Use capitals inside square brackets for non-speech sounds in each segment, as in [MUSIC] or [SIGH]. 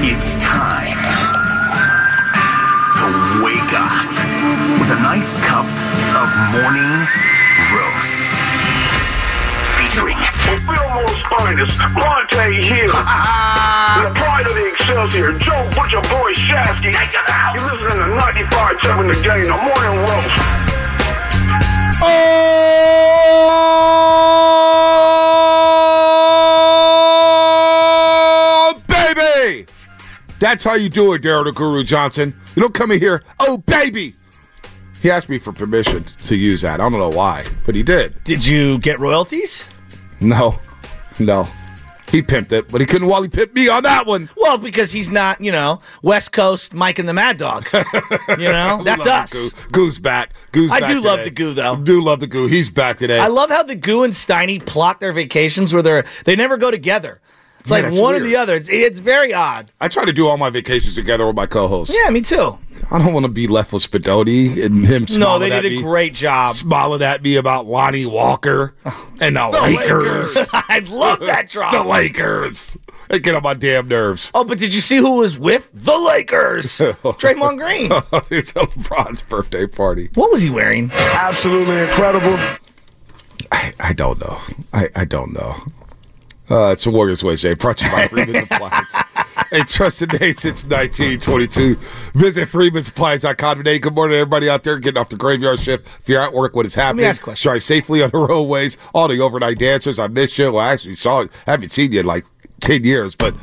It's time to wake up with a nice cup of morning roast. Featuring The Fillmore's finest, Monte Hill. the pride of the Excelsior, Joe Butcher Boy Shasky. Take it out. You're listening to 95.7 The Game, the morning roast. That's how you do it, Daryl the Guru Johnson. You don't come in here, oh, baby! He asked me for permission to use that. I don't know why, but he did. Did you get royalties? No, no. He pimped it, but he couldn't while he pimped me on that one. Well, because he's not, you know, West Coast Mike and the Mad Dog. [LAUGHS] You know, that's us. Goo. Goo's back. Goo's I back do love the Goo, though. Do love the Goo. He's back today. I love how the Goo and Steiny plot their vacations where they're they never go together. It's Man, like that's one or the other. It's, it's very odd. I try to do all my vacations together with my co-host. Yeah, me too. I don't want to be left with Spadoni and him. No, smiling they at did a me. great job. smiling at me about Lonnie Walker [LAUGHS] and the, Lakers. [LAUGHS] I love that drop. the. Lakers. They get on my damn nerves. Oh, but did you see who was with the Lakers? [LAUGHS] Draymond Green. it's a LeBron's birthday party. What was he wearing? Absolutely incredible. I, I don't know. I, I don't know. Uh, it's a Warriors Wednesday, brought to you by [LAUGHS] Freeman's Appliance. A trusted name since 1922. Visit freemansappliance.com today. Good morning, everybody out there getting off the graveyard shift. If you're at work, what is happening? ask a question. Drive safely on the roadways. All the overnight dancers, I missed you. Well, I actually saw. I haven't seen you in like 10 years, but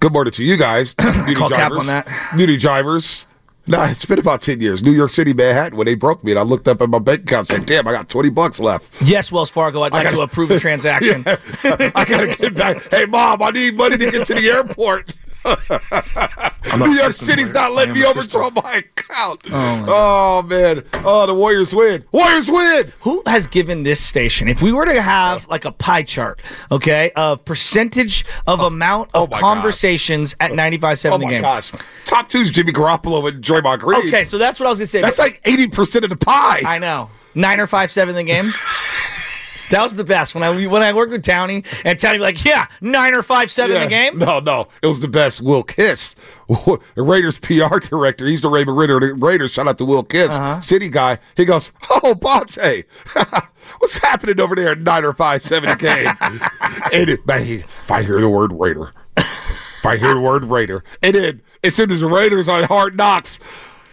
good morning to you guys. [COUGHS] Beauty drivers. on that. Beauty drivers. Nah, it's been about 10 years. New York City, Manhattan, when they broke me, and I looked up at my bank account and said, damn, I got 20 bucks left. Yes, Wells Fargo. I'd like gotta- to approve a transaction. [LAUGHS] I gotta get back. Hey, mom, I need money to get to the airport. [LAUGHS] New York City's not letting me overdraw my account. Oh, man. Oh, the Warriors win. Warriors win. Who has given this station? If we were to have like a pie chart, okay, of percentage of oh, amount oh of oh my conversations at 95.7 Oh the my game. gosh. Top two is Jimmy Garoppolo and Draymond Green. Okay, so that's what I was gonna say. That's like 80% of the pie. I know. Nine or five seven in the game. [LAUGHS] That was the best when I when I worked with Townie and Townie be like, yeah, nine or five seven in the game. No, no. It was the best. Will Kiss, the [LAUGHS] Raiders PR director. He's the Raymond Ritter. Raiders. Shout out to Will Kiss, Uh-huh. city guy. He goes, "Oh, Bonta, [LAUGHS] what's happening over there at nine or five seven game?" [LAUGHS] and it, man, he, if I hear the word Raider, if I hear the word Raider, and then as soon as the Raiders on Hard Knocks.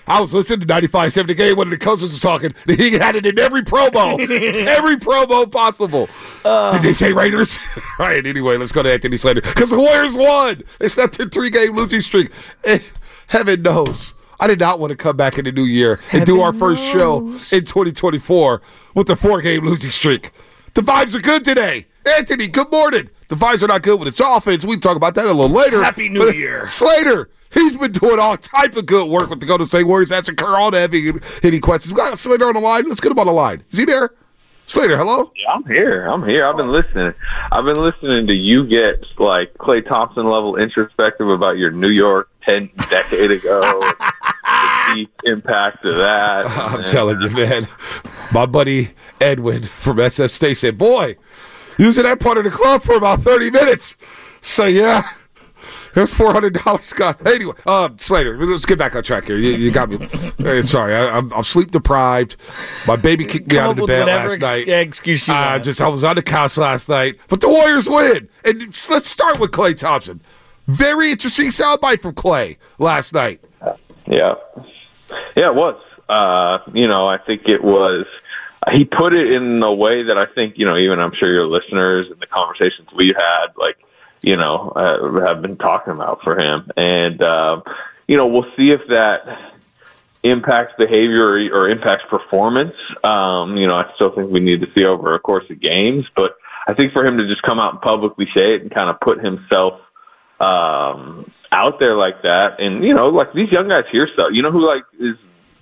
I was listening to 95 70 game when the coaches was talking. [LAUGHS] He had it in every promo, [LAUGHS] every promo possible. Uh. Did they say Raiders? [LAUGHS] All right, anyway, let's go to Anthony Slater. Because the Warriors won. They snapped a three game losing streak. And heaven knows, I did not want to come back in the new year and do our first show in 2024 with the four game losing streak. The vibes are good today. Anthony, good morning. The vibes are not good with its offense. We can talk about that a little later. Happy New But Year. Slater, he's been doing all type of good work with the Golden State Warriors. Answering all the heavy hitting questions. We got Slater on the line. Let's get him on the line. Is he there? Slater, hello? Yeah, I'm here. I'm here. I've been listening. I've been listening to you get like Klay Thompson level introspective about your New York ten decade ago, the [LAUGHS] deep impact of that. I'm And- telling you, man. My buddy Edwin from SS State said, Boy, you was in that part of the club for about 30 minutes. So, yeah. There's four hundred dollars, Scott. Anyway, uh, Slater, let's get back on track here. You, you got me. Hey, sorry, I, I'm, I'm sleep deprived. My baby kicked me Come out of the bed last ex- night. excuse you Uh, just I was on the couch last night, but the Warriors win. And let's start with Klay Thompson. Very interesting soundbite from Klay last night. Yeah, yeah, it was. Uh, you know, I think it was. He put it in a way that I think you know, even I'm sure your listeners and the conversations we've had, like you know, uh, have been talking about for him, and uh, you know, we'll see if that impacts behavior or, or impacts performance. Um, you know, I still think we need to see over a course of games, but I think for him to just come out and publicly say it and kind of put himself um, out there like that, and you know, like these young guys hear stuff. You know, who like is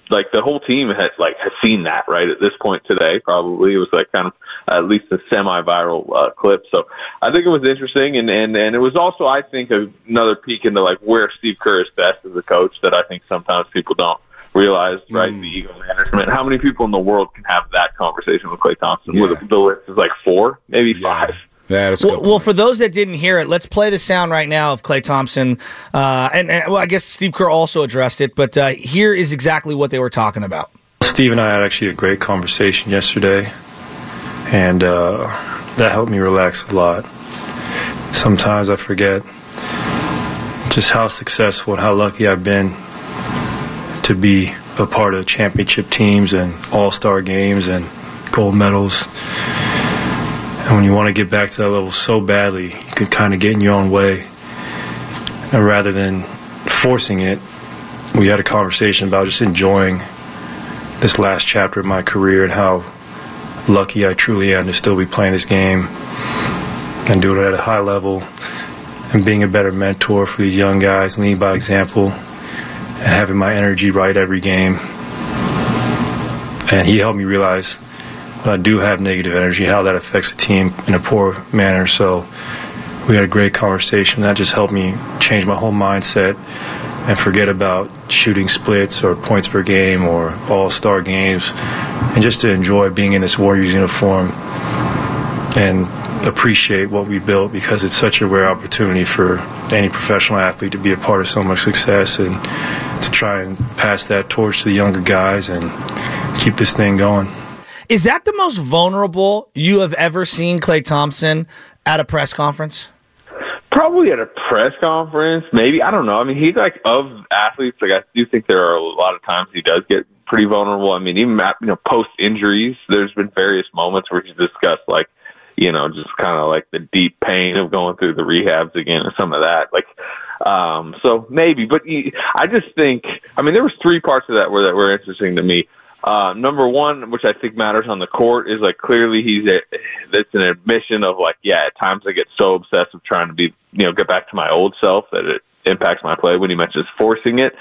like the whole team has like has seen that right at this point today. Probably it was like kind of at least a semi-viral uh, clip. So I think it was interesting, and and and it was also I think another peek into like where Steve Kerr is best as a coach that I think sometimes people don't realize. Right, the ego management. How many people in the world can have that conversation with Klay Thompson? Yeah. With the list is like four, maybe five. Yeah, that's Well, well, for those that didn't hear it, let's play the sound right now of Klay Thompson. Uh, and, and well, I guess Steve Kerr also addressed it, but uh, here is exactly what they were talking about. Steve and I had actually a great conversation yesterday, and uh, that helped me relax a lot. Sometimes I forget just how successful and how lucky I've been to be a part of championship teams and all star games and gold medals. And when you want to get back to that level so badly, you can kind of get in your own way. And rather than forcing it, we had a conversation about just enjoying this last chapter of my career and how lucky I truly am to still be playing this game and do it at a high level and being a better mentor for these young guys, leading by example and having my energy right every game. And he helped me realize I do have negative energy, how that affects the team in a poor manner. So we had a great conversation. That just helped me change my whole mindset and forget about shooting splits or points per game or all star games and just to enjoy being in this Warriors uniform and appreciate what we built because it's such a rare opportunity for any professional athlete to be a part of so much success and to try and pass that torch to the younger guys and keep this thing going. Is that the most vulnerable you have ever seen Klay Thompson at a press conference? Probably at a press conference, maybe. I don't know. I mean, he's like of athletes. Like I do think there are a lot of times he does get pretty vulnerable. I mean, even you know post injuries, there's been various moments where he's discussed like you know just kind of like the deep pain of going through the rehabs again and some of that. Like, um, so maybe, but he, I just think. I mean, there was three parts of that where that were interesting to me. Uh, number one, which I think matters on the court, is like clearly he's a, it's an admission of like, yeah, at times I get so obsessed with trying to be, you know, get back to my old self that it impacts my play when he mentions forcing it.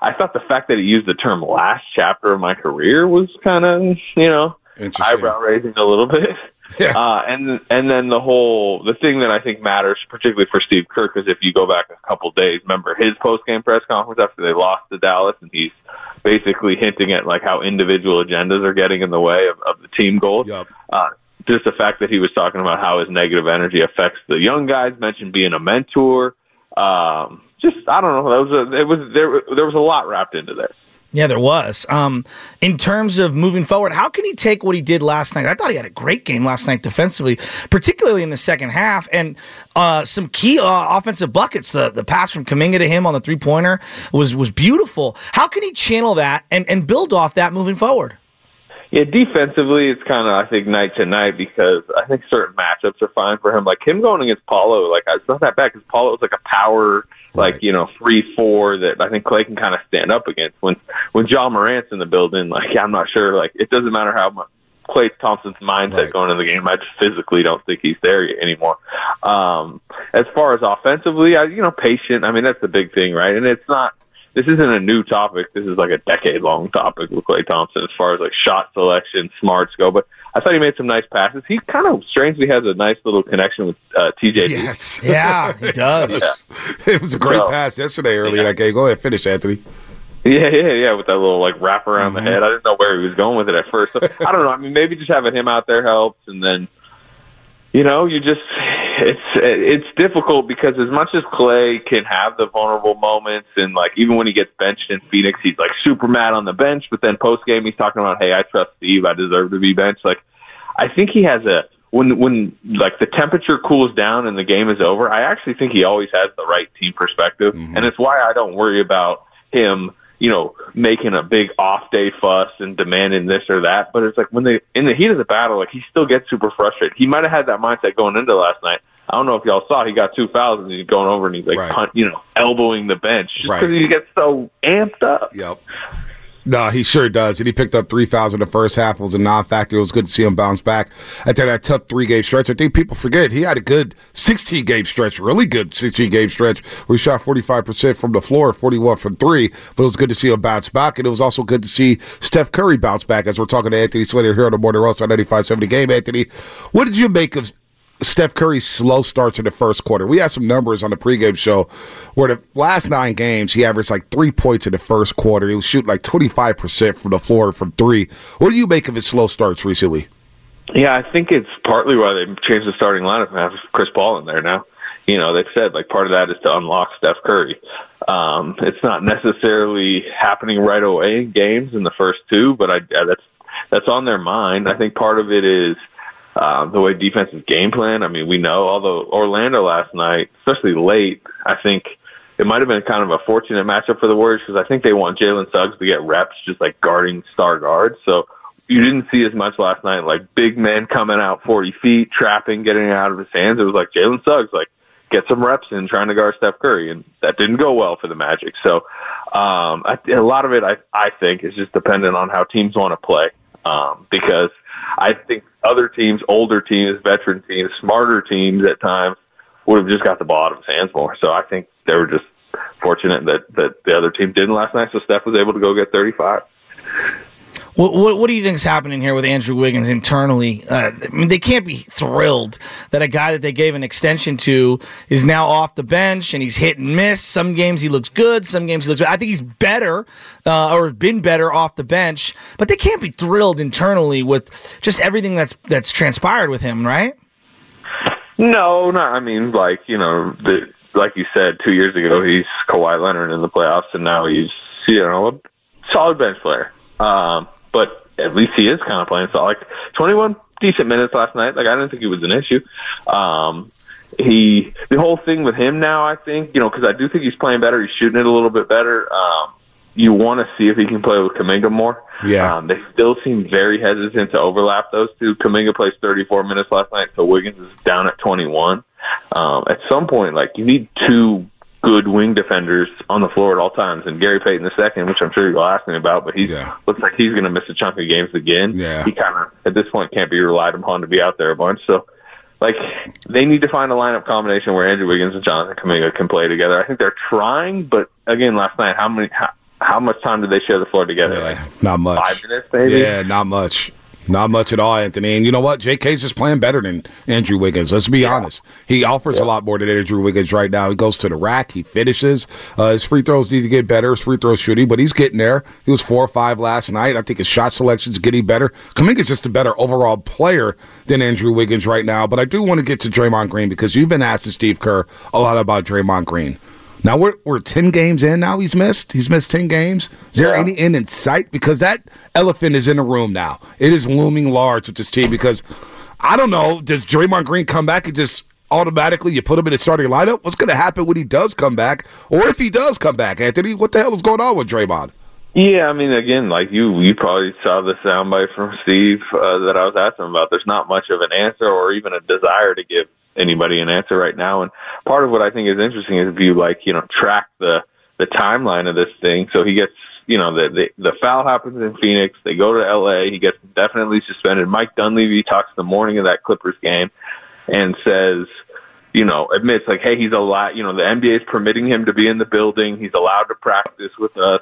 I thought the fact that he used the term last chapter of my career was kind of, you know, eyebrow raising a little bit. [LAUGHS] Yeah. Uh, and and then the whole the thing that I think matters, particularly for Steve Kerr, is if you go back a couple days, remember his post game press conference after they lost to Dallas, and he's basically hinting at like how individual agendas are getting in the way of, of the team goals. Yup. Uh, just the fact that he was talking about how his negative energy affects the young guys, mentioned being a mentor. Um, just I don't know. That was a, it was there. There was a lot wrapped into there. Yeah, there was. Um, in terms of moving forward, how can he take what he did last night? I thought he had a great game last night defensively, particularly in the second half, and uh, some key uh, offensive buckets. The the pass from Kuminga to him on the three pointer was was beautiful. How can he channel that and and build off that moving forward? Yeah, defensively, it's kind of I think night to night because I think certain matchups are fine for him. Like him going against Paolo, like it's not that bad because Paolo is like a power, like Right. you know three four that I think Klay can kind of stand up against. When when Ja Morant's in the building, like I'm not sure. Like it doesn't matter how much Klay Thompson's mindset Right. going into the game. I just physically don't think he's there anymore. Um, as far as offensively, I you know patient. I mean that's the big thing, right? And it's not this isn't a new topic. This is like a decade long topic with Klay Thompson as far as like shot selection, smarts go. But I thought he made some nice passes. He kind of strangely has a nice little connection with uh, TJ. Yes. [LAUGHS] Yeah, he [LAUGHS] does. [LAUGHS] it was a great So- pass yesterday earlier in that game. Go ahead, finish, Anthony. Yeah, yeah, yeah, with that little like wrap around the head. I didn't know where he was going with it at first. So, I don't know. I mean, maybe just having him out there helps, and then you know, you just it's it's difficult because as much as Klay can have the vulnerable moments, and like even when he gets benched in Phoenix, he's like super mad on the bench, but then post game he's talking about, hey, I trust Steve, I deserve to be benched. Like, I think he has a when when like the temperature cools down and the game is over, I actually think he always has the right team perspective, mm-hmm. and it's why I don't worry about him. You know, making a big off day fuss and demanding this or that. But it's like when they in the heat of the battle, like he still gets super frustrated. He might have had that mindset going into last night. I don't know if y'all saw. He got two fouls and he's going over and he's like, Right. you know, elbowing the bench just Right. because he gets so amped up. Yep. No, he sure does. And he picked up 3,000 in the first half. It was a non-factor. It was good to see him bounce back after that tough three-game stretch. I think people forget he had a good 16-game stretch, really good 16-game stretch where he shot 45% from the floor, 41 from three. But it was good to see him bounce back. And it was also good to see Steph Curry bounce back as we're talking to Anthony Slater here on the Morning Roast on 95.7 Game. Anthony, what did you make of Steph Curry's slow starts in the first quarter. We had some numbers on the pregame show where the last nine games he averaged like three points in the first quarter. He was shooting like twenty five percent from the floor from three. What do you make of his slow starts recently? Yeah, I think it's partly why they changed the starting lineup and have Chris Paul in there now. You know, they've said like part of that is to unlock Steph Curry. Um, it's not necessarily happening right away in games in the first two, but I that's that's on their mind. I think part of it is um, the way defenses game plan. I mean, we know, although Orlando last night, especially late, I think it might have been kind of a fortunate matchup for the Warriors because I think they want Jalen Suggs to get reps just like guarding star guards. So you didn't see as much last night, like big men coming out 40 feet, trapping, getting it out of his hands. It was like Jalen Suggs, like, get some reps in trying to guard Steph Curry, and that didn't go well for the Magic. So um, I, a lot of it, I, I think, is just dependent on how teams want to play. Um, because I think other teams, older teams, veteran teams, smarter teams at times would have just got the ball out of his hands more. So I think they were just fortunate that, that the other team didn't last night. So Steph was able to go get 35. What, what, what do you think is happening here with Andrew Wiggins internally? Uh, I mean, they can't be thrilled that a guy that they gave an extension to is now off the bench and he's hit and miss. Some games he looks good, some games he looks. Bad. I think he's better uh, or been better off the bench, but they can't be thrilled internally with just everything that's that's transpired with him, right? No, not. I mean, like you know, the, like you said, two years ago he's Kawhi Leonard in the playoffs, and now he's you know a solid bench player. Um, but at least he is kind of playing solid. Like twenty one decent minutes last night. Like I didn't think it was an issue. Um, he the whole thing with him now. I think you know because I do think he's playing better. He's shooting it a little bit better. Um, you want to see if he can play with Kuminga more. Yeah. Um, they still seem very hesitant to overlap those two. Kuminga plays 34 minutes last night, so Wiggins is down at 21. Um, at some point, like you need two good wing defenders on the floor at all times. And Gary Payton the second, which I'm sure you'll ask me about, but he Yeah. looks like he's going to miss a chunk of games again. Yeah. He kind of at this point can't be relied upon to be out there a bunch. So. Like they need to find a lineup combination where Andrew Wiggins and Jonathan Kuminga can play together. I think they're trying, but again, last night, how many, how, how much time did they share the floor together? Like not much. five minutes, maybe. Yeah, not much. Not much at all, Anthony. And you know what? JK's just playing better than Andrew Wiggins. Let's be honest. He offers a lot more than Andrew Wiggins right now. He goes to the rack. He finishes. Uh, his free throws need to get better. His free throw shooting, but he's getting there. He was four or five last night. I think his shot selection's getting better. Kuminga's just a better overall player than Andrew Wiggins right now. But I do want to get to Draymond Green because you've been asking Steve Kerr a lot about Draymond Green. Now we're we're ten games in now. He's missed. He's missed ten games. Is there Yeah. any end in sight? Because that elephant is in the room now. It is looming large with this team. Because I don't know. Does Draymond Green come back and just automatically you put him in the starting lineup? What's going to happen when he does come back, or if he does come back? Anthony, what the hell is going on with Draymond? Yeah, I mean, again, like you, you probably saw the soundbite from Steve uh, that I was asking about. There's not much of an answer or even a desire to give anybody an answer right now. And part of what I think is interesting is if you like, you know, track the the timeline of this thing. So he gets, you know, the the, the foul happens in Phoenix. They go to L.A. He gets definitely suspended. Mike Dunleavy talks the morning of that Clippers game and says, you know, admits like, hey, he's allowed. You know, the NBA is permitting him to be in the building. He's allowed to practice with us.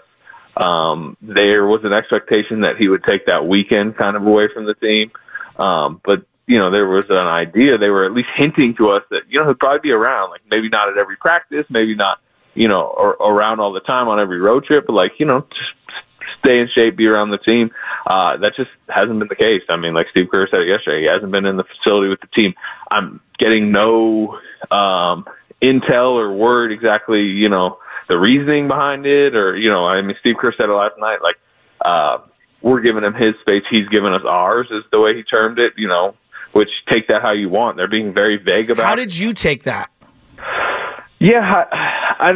Um, there was an expectation that he would take that weekend kind of away from the team. Um, but, you know, there was an idea. They were at least hinting to us that, you know, he'd probably be around, like maybe not at every practice, maybe not, you know, or, around all the time on every road trip, but like, you know, just stay in shape, be around the team. Uh, that just hasn't been the case. I mean, like Steve Kerr said it yesterday, he hasn't been in the facility with the team. I'm getting no, um, intel or word exactly, you know, the reasoning behind it, or you know, I mean, Steve Kerr said it last night. Like, uh, we're giving him his space, he's giving us ours, is the way he termed it. You know, which take that how you want. They're being very vague about. How did you take that? Yeah, I, I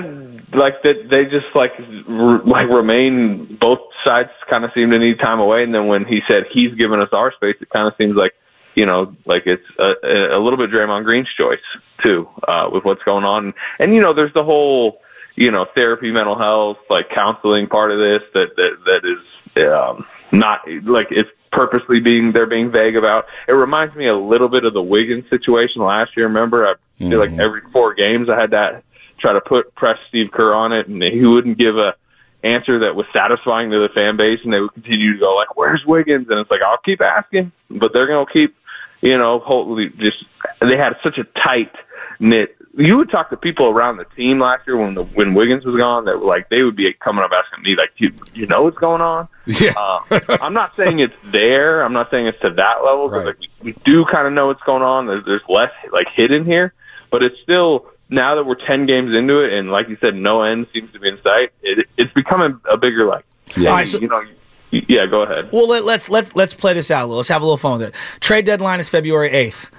like that. They just like r- like remain. Both sides kind of seem to need time away, and then when he said he's given us our space, it kind of seems like you know, like it's a, a little bit Draymond Green's choice too, uh, with what's going on. And you know, there's the whole you know therapy, mental health, like counseling part of this that that that is um, not like it's purposely being they're being vague about. It reminds me a little bit of the Wiggins situation last year. Remember, I feel like mm-hmm. every four games I had that try to put press Steve Kerr on it, and he wouldn't give a answer that was satisfying to the fan base, and they would continue to go like, "Where's Wiggins?" And it's like, "I'll keep asking," but they're gonna keep, you know, hopefully just they had such a tight knit. You would talk to people around the team last year when the, when Wiggins was gone that were like they would be coming up asking me like, "You you know what's going on?" Yeah. Uh, I'm not saying it's there. I'm not saying it's to that level because Right. like, we, we do kind of know what's going on. There's, there's less like hidden here, but it's still now that we're ten games into it, and like you said, no end seems to be in sight. It, it's becoming a bigger like. All right, so- you know, yeah. Go ahead. Well, let, let's let's let's play this out. a little. Let's have a little fun with it. Trade deadline is February eighth.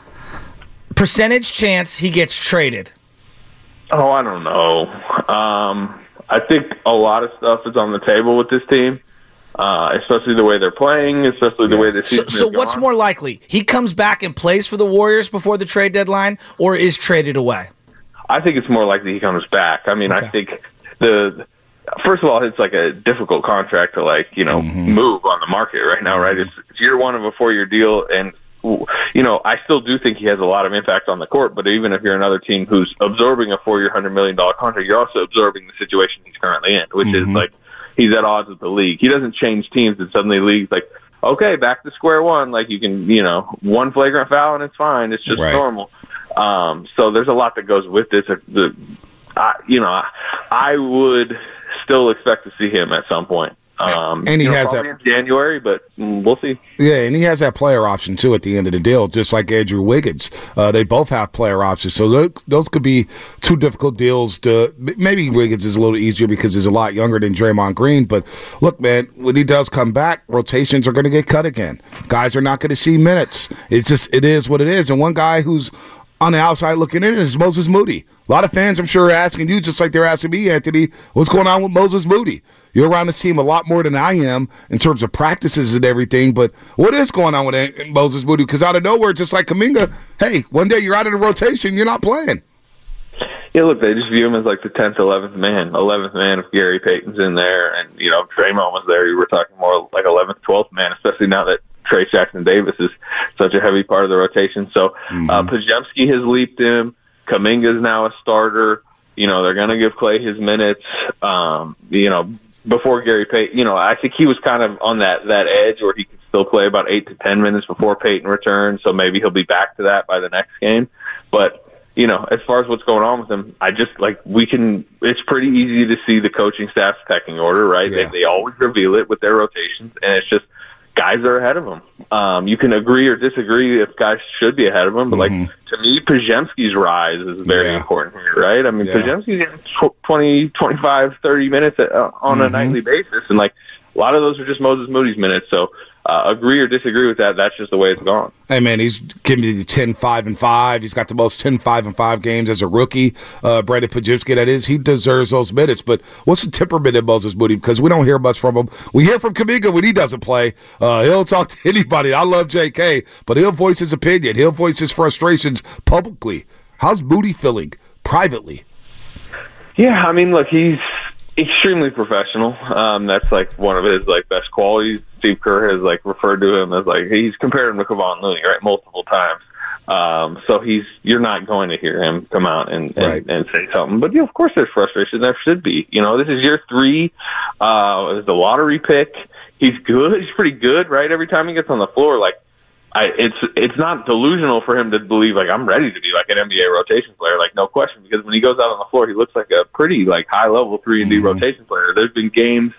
Percentage chance he gets traded. Oh, I don't know. Um, I think a lot of stuff is on the table with this team, uh, especially the way they're playing, especially the way the So, season. so is what's more likely? He comes back and plays for the Warriors before the trade deadline, or is traded away? I think it's more likely he comes back. I mean, I think the first of all, it's like a difficult contract to like you know move on the market right now, right? It's, it's year one of a four year deal, and you know I still do think he has a lot of impact on the court. But even if you're another team who's absorbing a four year, hundred million dollar contract, you're also absorbing the situation he's currently in, which is like he's at odds with the league. He doesn't change teams, and suddenly the league's like. Okay, back to square one. Like you can, you know, one flagrant foul and it's fine. It's just Right. normal. Um, so there's a lot that goes with this. The, I, you know, I, I would still expect to see him at some point. Um, And he you know, has that- in January, but mm, we'll see. Yeah, and he has that player option too at the end of the deal, just like Andrew Wiggins. Uh, they both have player options, so those, those could be two difficult deals. To maybe Wiggins is a little easier because he's a lot younger than Draymond Green. But look, man, when he does come back, rotations are going to get cut again. Guys are not going to see minutes. It's just it is what it is. And one guy who's on the outside looking in is Moses Moody. A lot of fans, I'm sure, are asking you just like they're asking me, Anthony, what's going on with Moses Moody? You're around this team a lot more than I am in terms of practices and everything. But what is going on with Moses Moody? Because out of nowhere, just like Kuminga, hey, one day you're out of the rotation, you're not playing. Yeah, look, they just view him as like the tenth, eleventh man, eleventh man if Gary Payton's in there, and you know if Draymond was there. You were talking more like eleventh, twelfth man, especially now that Trace Jackson Davis is such a heavy part of the rotation. So uh, Podziemski has leaped him. Kuminga's now a starter. You know they're going to give Klay his minutes. Um, you know before Gary Payton, you know I think he was kind of on that that edge where he could still play about eight to ten minutes before Payton returns. So maybe he'll be back to that by the next game, but you know, as far as what's going on with him, I just like we can. It's pretty easy to see the coaching staff's pecking order, right? Yeah. They, they always reveal it with their rotations, and it's just guys are ahead of them. Um, you can agree or disagree if guys should be ahead of them, but like to me, Podziemski's rise is very Yeah. important here, right? I mean, Yeah. Podziemski's getting tw- 20, 25, 30 minutes at, uh, on a nightly basis, and like a lot of those are just Moses Moody's minutes. So uh, agree or disagree with that. That's just the way it's gone. Hey man, he's giving you 10, 5, and 5. He's got the most 10, 5, and 5 games as a rookie. Uh, Brandin Podziemski, that is. He deserves those minutes. But what's the temperament of Moses Moody? Because we don't hear much from him. We hear from Kuminga when he doesn't play. Uh, he'll talk to [LAUGHS] anybody. I love JK, but he'll voice his opinion. He'll voice his frustrations publicly. How's Moody feeling privately? Yeah, I mean, look, he's extremely professional. Um, that's like one of his like best qualities. Steve Kerr has like referred to him as like he's compared him to Kevon Looney, right, multiple times. Um, so he's you're not going to hear him come out and and, Right. and say something. But yeah, of course, there's frustration. There should be. You know, this is year three. Uh, it's the lottery pick. He's good. [LAUGHS] He's pretty good, right? Every time he gets on the floor, like I, it's it's not delusional for him to believe like I'm ready to be like an NBA rotation player, like no question. Because when he goes out on the floor, he looks like a pretty like high level three and D rotation player. There's been games,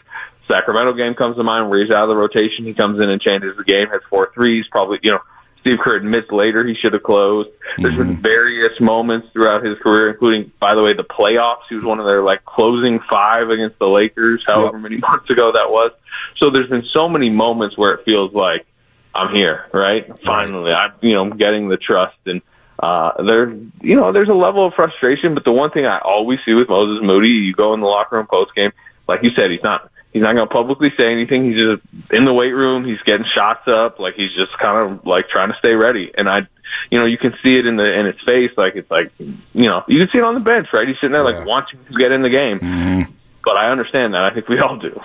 Sacramento game comes to mind where he's out of the rotation, he comes in and changes the game, has four threes. Probably you know Steve Kerr admits later he should have closed. There's been various moments throughout his career, including by the way the playoffs. He was one of their like closing five against the Lakers, however many [LAUGHS] months ago that was. So there's been so many moments where it feels like I'm here, right? Finally, I'm you know getting the trust and. Uh, there, you know, there's a level of frustration, but the one thing I always see with Moses Moody, you go in the locker room post game, like you said, he's not he's not going to publicly say anything. He's just in the weight room. He's getting shots up. Like he's just kind of like trying to stay ready. And I, you know, you can see it in the in his face. Like it's like, you know, you can see it on the bench, right? He's sitting there like wanting to get in the game. Mm-hmm. But I understand that. I think we all do.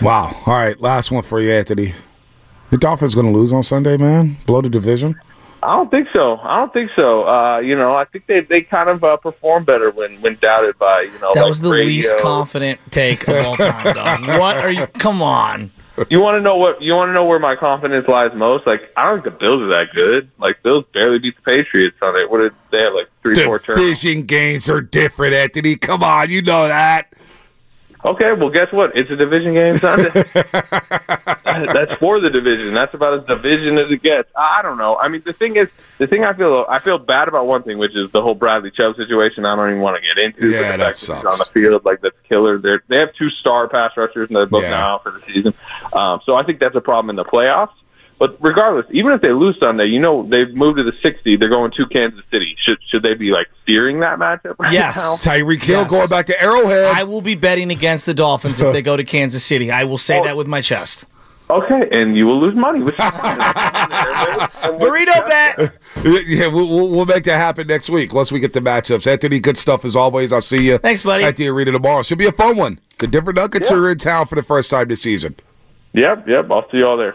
Wow. All right, last one for you, Anthony. The Dolphins going to lose on Sunday, man? Blow the division? I don't think so. I don't think so. Uh, you know, I think they they kind of uh, perform better when when doubted by you know. That like was the radio. least confident take of all time, [LAUGHS] dog. What are you? Come on. You want to know what you want to know where my confidence lies most? Like I don't think the Bills are that good. Like Bills barely beat the Patriots on it. What did they have? Like three, four turns. Division games are different, Anthony. Come on, you know that. Okay, well, guess what? It's a division game Sunday. [LAUGHS] That's for the division. That's about as division as it gets. I don't know. I mean, the thing is, the thing I feel I feel bad about one thing, which is the whole Bradley Chubb situation. I don't even want to get into. Yeah, the that fact sucks. on the field like that's killer. They they have two star pass rushers, and they're both Yeah. now out for the season. Um, so I think that's a problem in the playoffs. But regardless, even if they lose Sunday, you know they've moved to the 60. They're going to Kansas City. Should should they be like fearing that matchup? Right Yes. now? Tyreek Hill Yes. going back to Arrowhead. I will be betting against the Dolphins if they go to Kansas City. I will say oh. that with my chest. Okay, and you will lose money. Which is fine. [LAUGHS] And we'll- Burrito bet. [LAUGHS] yeah, we'll, we'll, we'll make that happen next week once we get the matchups. Anthony, good stuff as always. I'll see you. Thanks, buddy. At the arena tomorrow. Should be a fun one. The Denver Nuggets Yeah. are in town for the first time this season. Yep, yep. I'll see you all there.